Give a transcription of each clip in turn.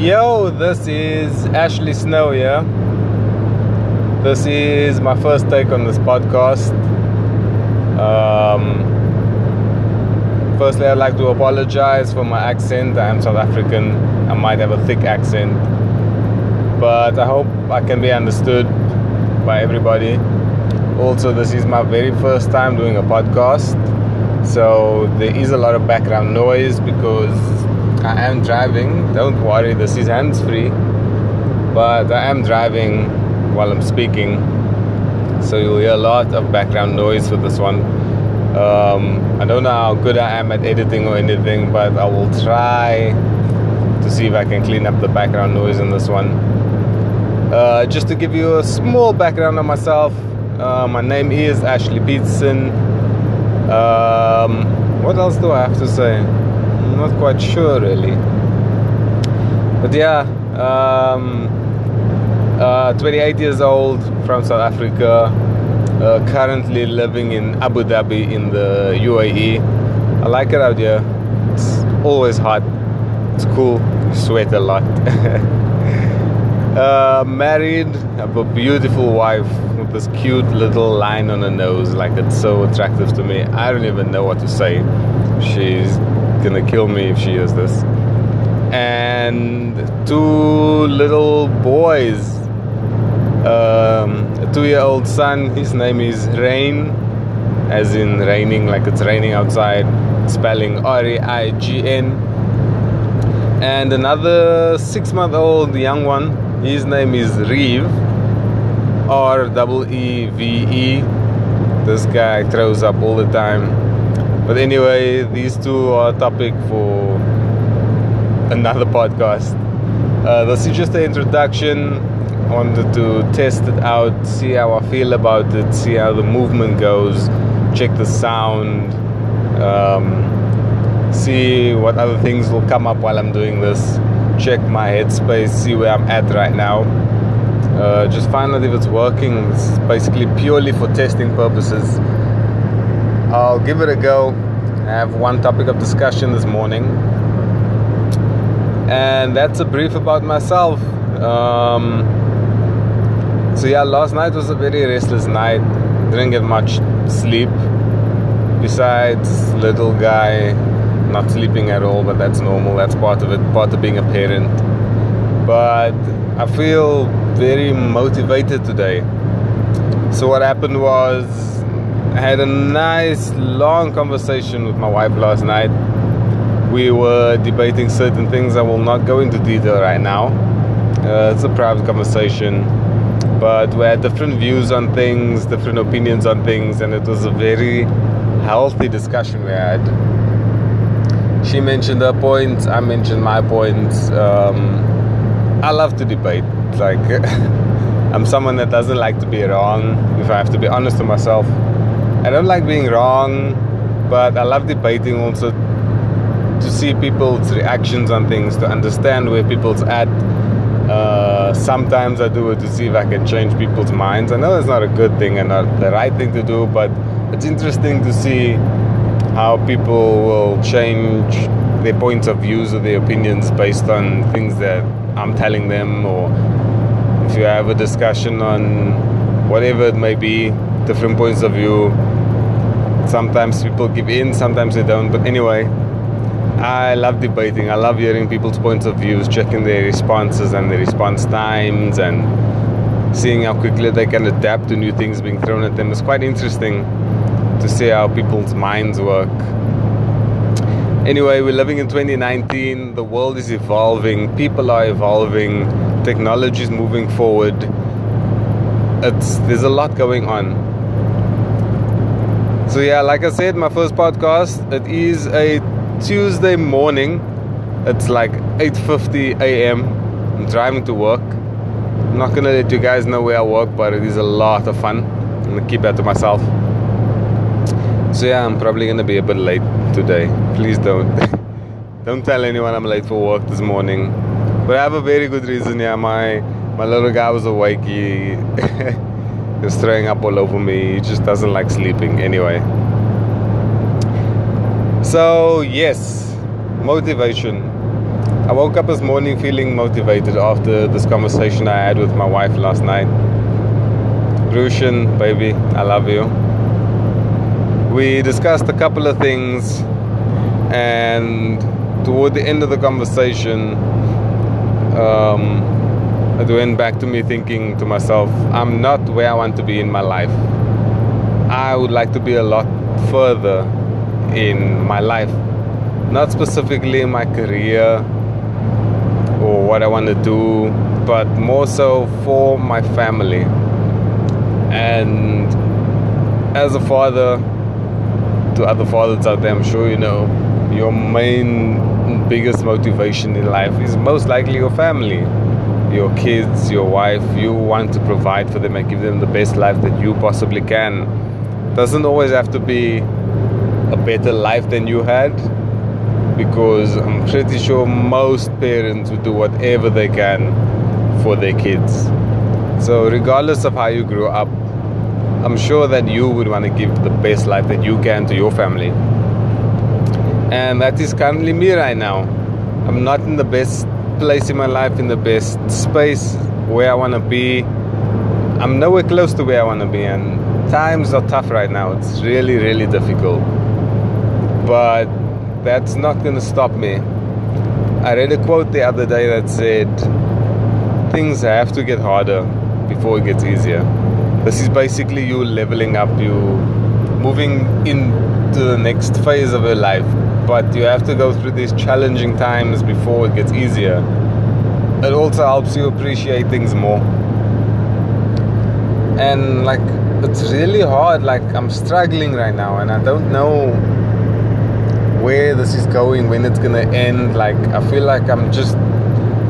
Yo, this is Ashley Snow here. This is my first take on this podcast. Um, firstly, I'd like to apologize for my accent. I am South African. I might have a thick accent, but I hope I can be understood by everybody. Also, this is my very first time doing a podcast, so there is a lot of background noise because I am driving. Don't worry, this is hands free, but I am driving while I'm speaking, so you'll hear a lot of background noise with this one. Um, I don't know how good I am at editing or anything, but I will try to see if I can clean up the background noise in this one. Uh, just to give you a small background on myself, uh, my name is Ashley Peterson. Um, what else do I have to say? Not quite sure really. But yeah, um, uh, 28 years old from South Africa, uh, currently living in Abu Dhabi in the UAE. I like it out here. It's always hot. It's cool. You sweat a lot. uh, married, have a beautiful wife with this cute little line on her nose. Like it's so attractive to me. I don't even know what to say. She's gonna kill me if she hears this. And two little boys. Um, a two-year-old son. His name is Rain, as in raining, like it's raining outside. Spelling R-A-I-G-N. And another six-month-old young one. His name is Reeve. R double E V E. This guy throws up all the time. But anyway, these two are a topic for another podcast. Uh, this is just an introduction. I wanted to test it out, see how I feel about it, see how the movement goes, check the sound, um, see what other things will come up while I'm doing this, check my headspace, see where I'm at right now. Uh, just find out if it's working. It's basically purely for testing purposes. I'll give it a go. I have one topic of discussion this morning, and that's a brief about myself. Um, so, yeah, last night was a very restless night. Didn't get much sleep. Besides, little guy not sleeping at all, but that's normal. That's part of it, part of being a parent. But I feel very motivated today. So, what happened was, I had a nice long conversation with my wife last night. We were debating certain things. I will not go into detail right now. Uh, it's a private conversation, but we had different views on things, different opinions on things, and it was a very healthy discussion we had. She mentioned her points, I mentioned my points. Um, I love to debate. Like, I'm someone that doesn't like to be wrong, if I have to be honest to myself. I don't like being wrong, but I love debating also to see people's reactions on things, to understand where people's at. Uh, sometimes I do it to see if I can change people's minds. I know it's not a good thing and not the right thing to do, but it's interesting to see how people will change their points of views or their opinions based on things that I'm telling them, or if you have a discussion on whatever it may be, different points of view. Sometimes people give in, sometimes they don't. But anyway, I love debating. I love hearing people's points of views, checking their responses and their response times, and seeing how quickly they can adapt to new things being thrown at them. It's quite interesting to see how people's minds work. Anyway, we're living in 2019. The world is evolving. People are evolving. Technology is moving forward. It's there's a lot going on. So yeah, like I said, my first podcast. It is a Tuesday morning. It's like 8:50 a.m. I'm driving to work. I'm not gonna let you guys know where I work, but it is a lot of fun. I'm gonna keep that to myself. So yeah, I'm probably gonna be a bit late today. Please don't don't tell anyone I'm late for work this morning. But I have a very good reason. Yeah, my my little guy was awake. was throwing up all over me. He just doesn't like sleeping anyway. So yes, motivation. I woke up this morning feeling motivated after this conversation I had with my wife last night. Rushan, baby, I love you. We discussed a couple of things, and toward the end of the conversation, um, it went back to me thinking to myself, I'm not where I want to be in my life. I would like to be a lot further in my life, not specifically in my career or what I want to do, but more so for my family. And as a father, to other fathers out there, I'm sure you know, your main biggest motivation in life is most likely your family your kids, your wife, you want to provide for them and give them the best life that you possibly can. Doesn't always have to be a better life than you had because I'm pretty sure most parents would do whatever they can for their kids. So, regardless of how you grew up, I'm sure that you would want to give the best life that you can to your family. And that is currently me right now. I'm not in the best place in my life in the best space where I want to be. I'm nowhere close to where I want to be, and times are tough right now. It's really, really difficult. But that's not going to stop me. I read a quote the other day that said, Things have to get harder before it gets easier. This is basically you leveling up, you moving into the next phase of your life but you have to go through these challenging times before it gets easier. It also helps you appreciate things more. And like, it's really hard. Like, I'm struggling right now, and I don't know where this is going, when it's gonna end. Like, I feel like I'm just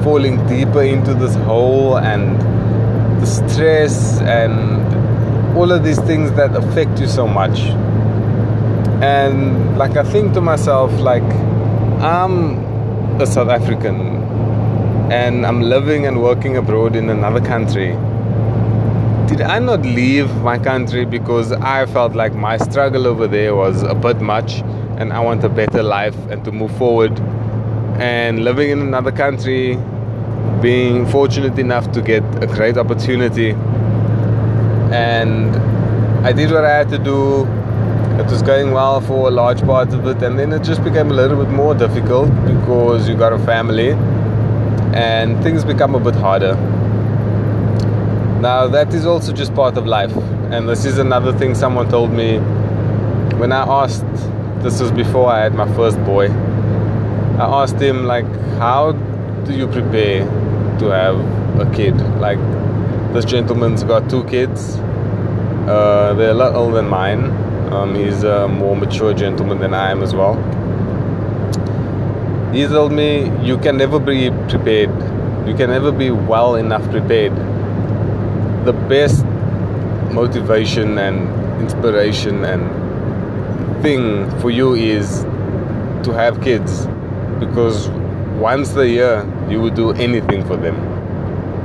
falling deeper into this hole, and the stress, and all of these things that affect you so much and like I think to myself like I'm a South African and I'm living and working abroad in another country. Did I not leave my country because I felt like my struggle over there was a bit much and I want a better life and to move forward? And living in another country being fortunate enough to get a great opportunity. And I did what I had to do it was going well for a large part of it, and then it just became a little bit more difficult because you got a family and things become a bit harder. Now, that is also just part of life, and this is another thing someone told me when I asked. This was before I had my first boy. I asked him like, "How do you prepare to have a kid?" Like, this gentleman's got two kids. Uh, they're a lot older than mine um, he's a more mature gentleman than I am as well. He told me you can never be prepared. You can never be well enough prepared. The best motivation and inspiration and thing for you is to have kids because once a year you would do anything for them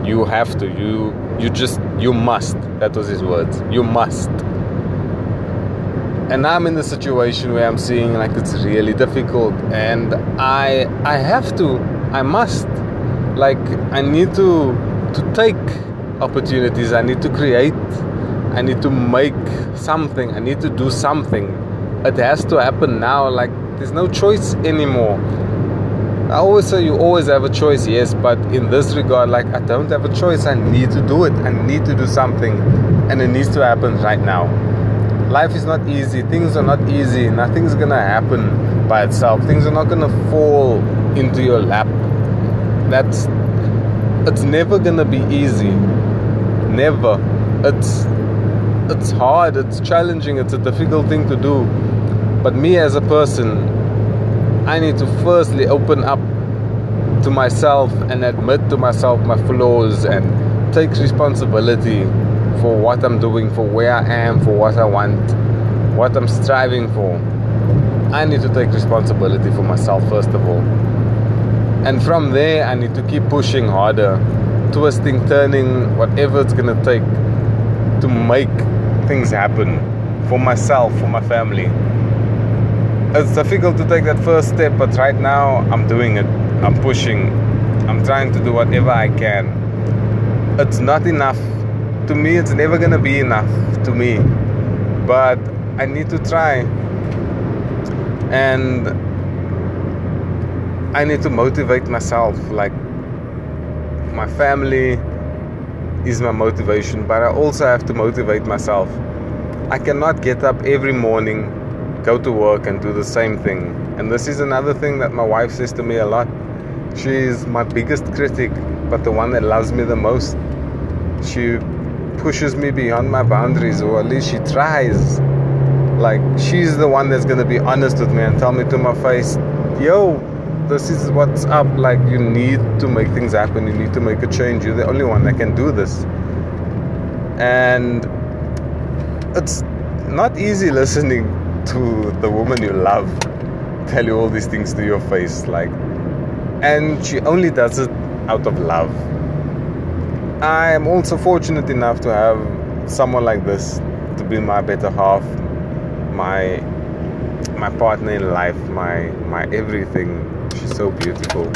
you have to you you just you must that was his words you must and I'm in the situation where I'm seeing like it's really difficult. And I I have to I must like I need to to take opportunities. I need to create. I need to make something. I need to do something. It has to happen now. Like there's no choice anymore. I always say you always have a choice yes but in this regard like I don't have a choice. I need to do it. I need to do something. And it needs to happen right now life is not easy. Things are not easy. Nothing's gonna happen by itself. Things are not gonna fall into your lap. That's it's never gonna be easy. Never. It's it's hard, it's challenging, it's a difficult thing to do. But me as a person, I need to firstly open up to myself and admit to myself my flaws and take responsibility for what I'm doing, for where I am, for what I want, what I'm striving for. I need to take responsibility for myself, first of all. And from there, I need to keep pushing harder, twisting, turning, whatever it's gonna take to make things happen for myself, for my family. It's difficult to take that first step, but right now I'm doing it. I'm pushing. I'm trying to do whatever I can. It's not enough. To me, it's never gonna be enough to me. But I need to try. And I need to motivate myself. Like, my family is my motivation, but I also have to motivate myself. I cannot get up every morning, go to work, and do the same thing. And this is another thing that my wife says to me a lot. She is my biggest critic, but the one that loves me the most. She pushes me beyond my boundaries, or at least she tries. Like, she's the one that's gonna be honest with me and tell me to my face, yo, this is what's up. Like, you need to make things happen, you need to make a change. You're the only one that can do this. And it's not easy listening to the woman you love tell you all these things to your face. Like, and she only does it out of love. I am also fortunate enough to have someone like this to be my better half, my my partner in life, my my everything. She's so beautiful.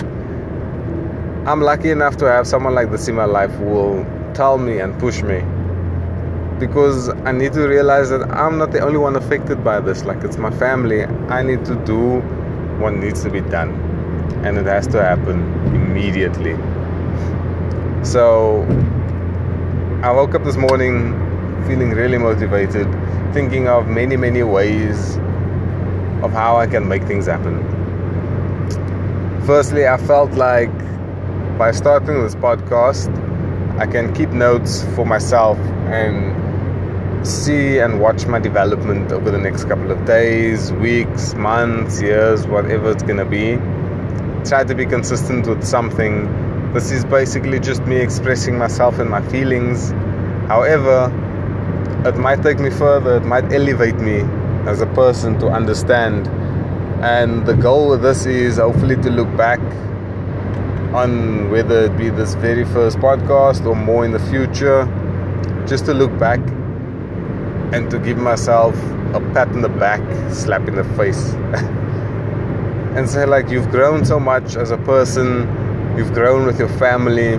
I'm lucky enough to have someone like this in my life who will tell me and push me. Because I need to realize that I'm not the only one affected by this. Like it's my family. I need to do what needs to be done. And it has to happen immediately. So I woke up this morning feeling really motivated, thinking of many, many ways of how I can make things happen. Firstly, I felt like by starting this podcast, I can keep notes for myself and see and watch my development over the next couple of days, weeks, months, years, whatever it's gonna be. Try to be consistent with something. This is basically just me expressing myself and my feelings. However, it might take me further, it might elevate me as a person to understand. And the goal with this is hopefully to look back on whether it be this very first podcast or more in the future, just to look back and to give myself a pat in the back, slap in the face, and say, like, you've grown so much as a person, you've grown with your family,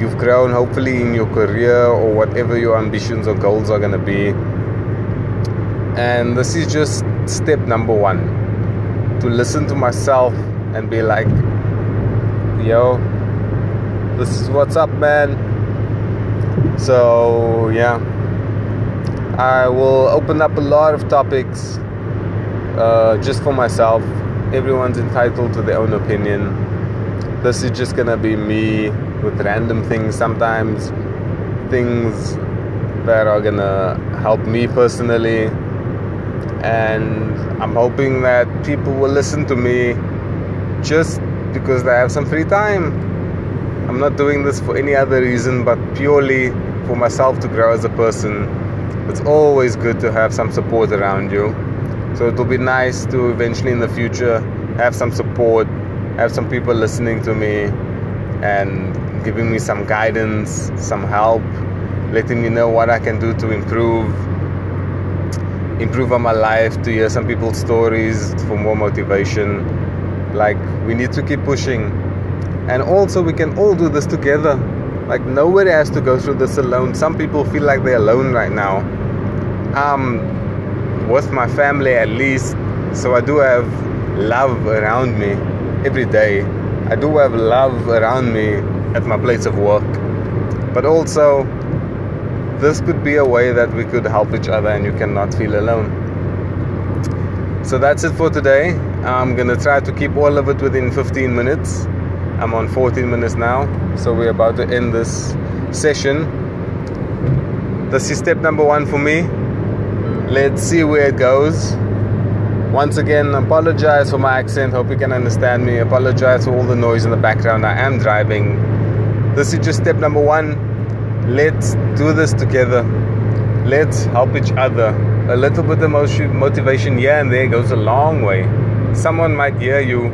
you've grown hopefully in your career or whatever your ambitions or goals are going to be. And this is just step number one to listen to myself and be like, yo, this is what's up, man. So, yeah. I will open up a lot of topics uh, just for myself. Everyone's entitled to their own opinion. This is just gonna be me with random things, sometimes things that are gonna help me personally. And I'm hoping that people will listen to me just because they have some free time. I'm not doing this for any other reason but purely for myself to grow as a person it's always good to have some support around you. So it will be nice to eventually in the future have some support, have some people listening to me and giving me some guidance, some help, letting me know what I can do to improve improve on my life, to hear some people's stories for more motivation. Like we need to keep pushing. And also we can all do this together. Like nobody has to go through this alone. Some people feel like they're alone right now. I'm with my family at least, so I do have love around me every day. I do have love around me at my place of work. But also, this could be a way that we could help each other and you cannot feel alone. So that's it for today. I'm gonna try to keep all of it within 15 minutes. I'm on 14 minutes now, so we're about to end this session. This is step number one for me. Let's see where it goes. Once again, apologize for my accent. Hope you can understand me. Apologize for all the noise in the background. I am driving. This is just step number one. Let's do this together. Let's help each other. A little bit of motivation here and there goes a long way. Someone might hear you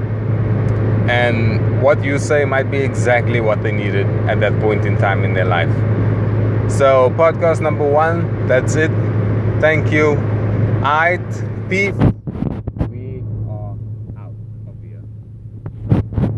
and what you say might be exactly what they needed at that point in time in their life. So, podcast number one, that's it. Thank you. Alright, peace.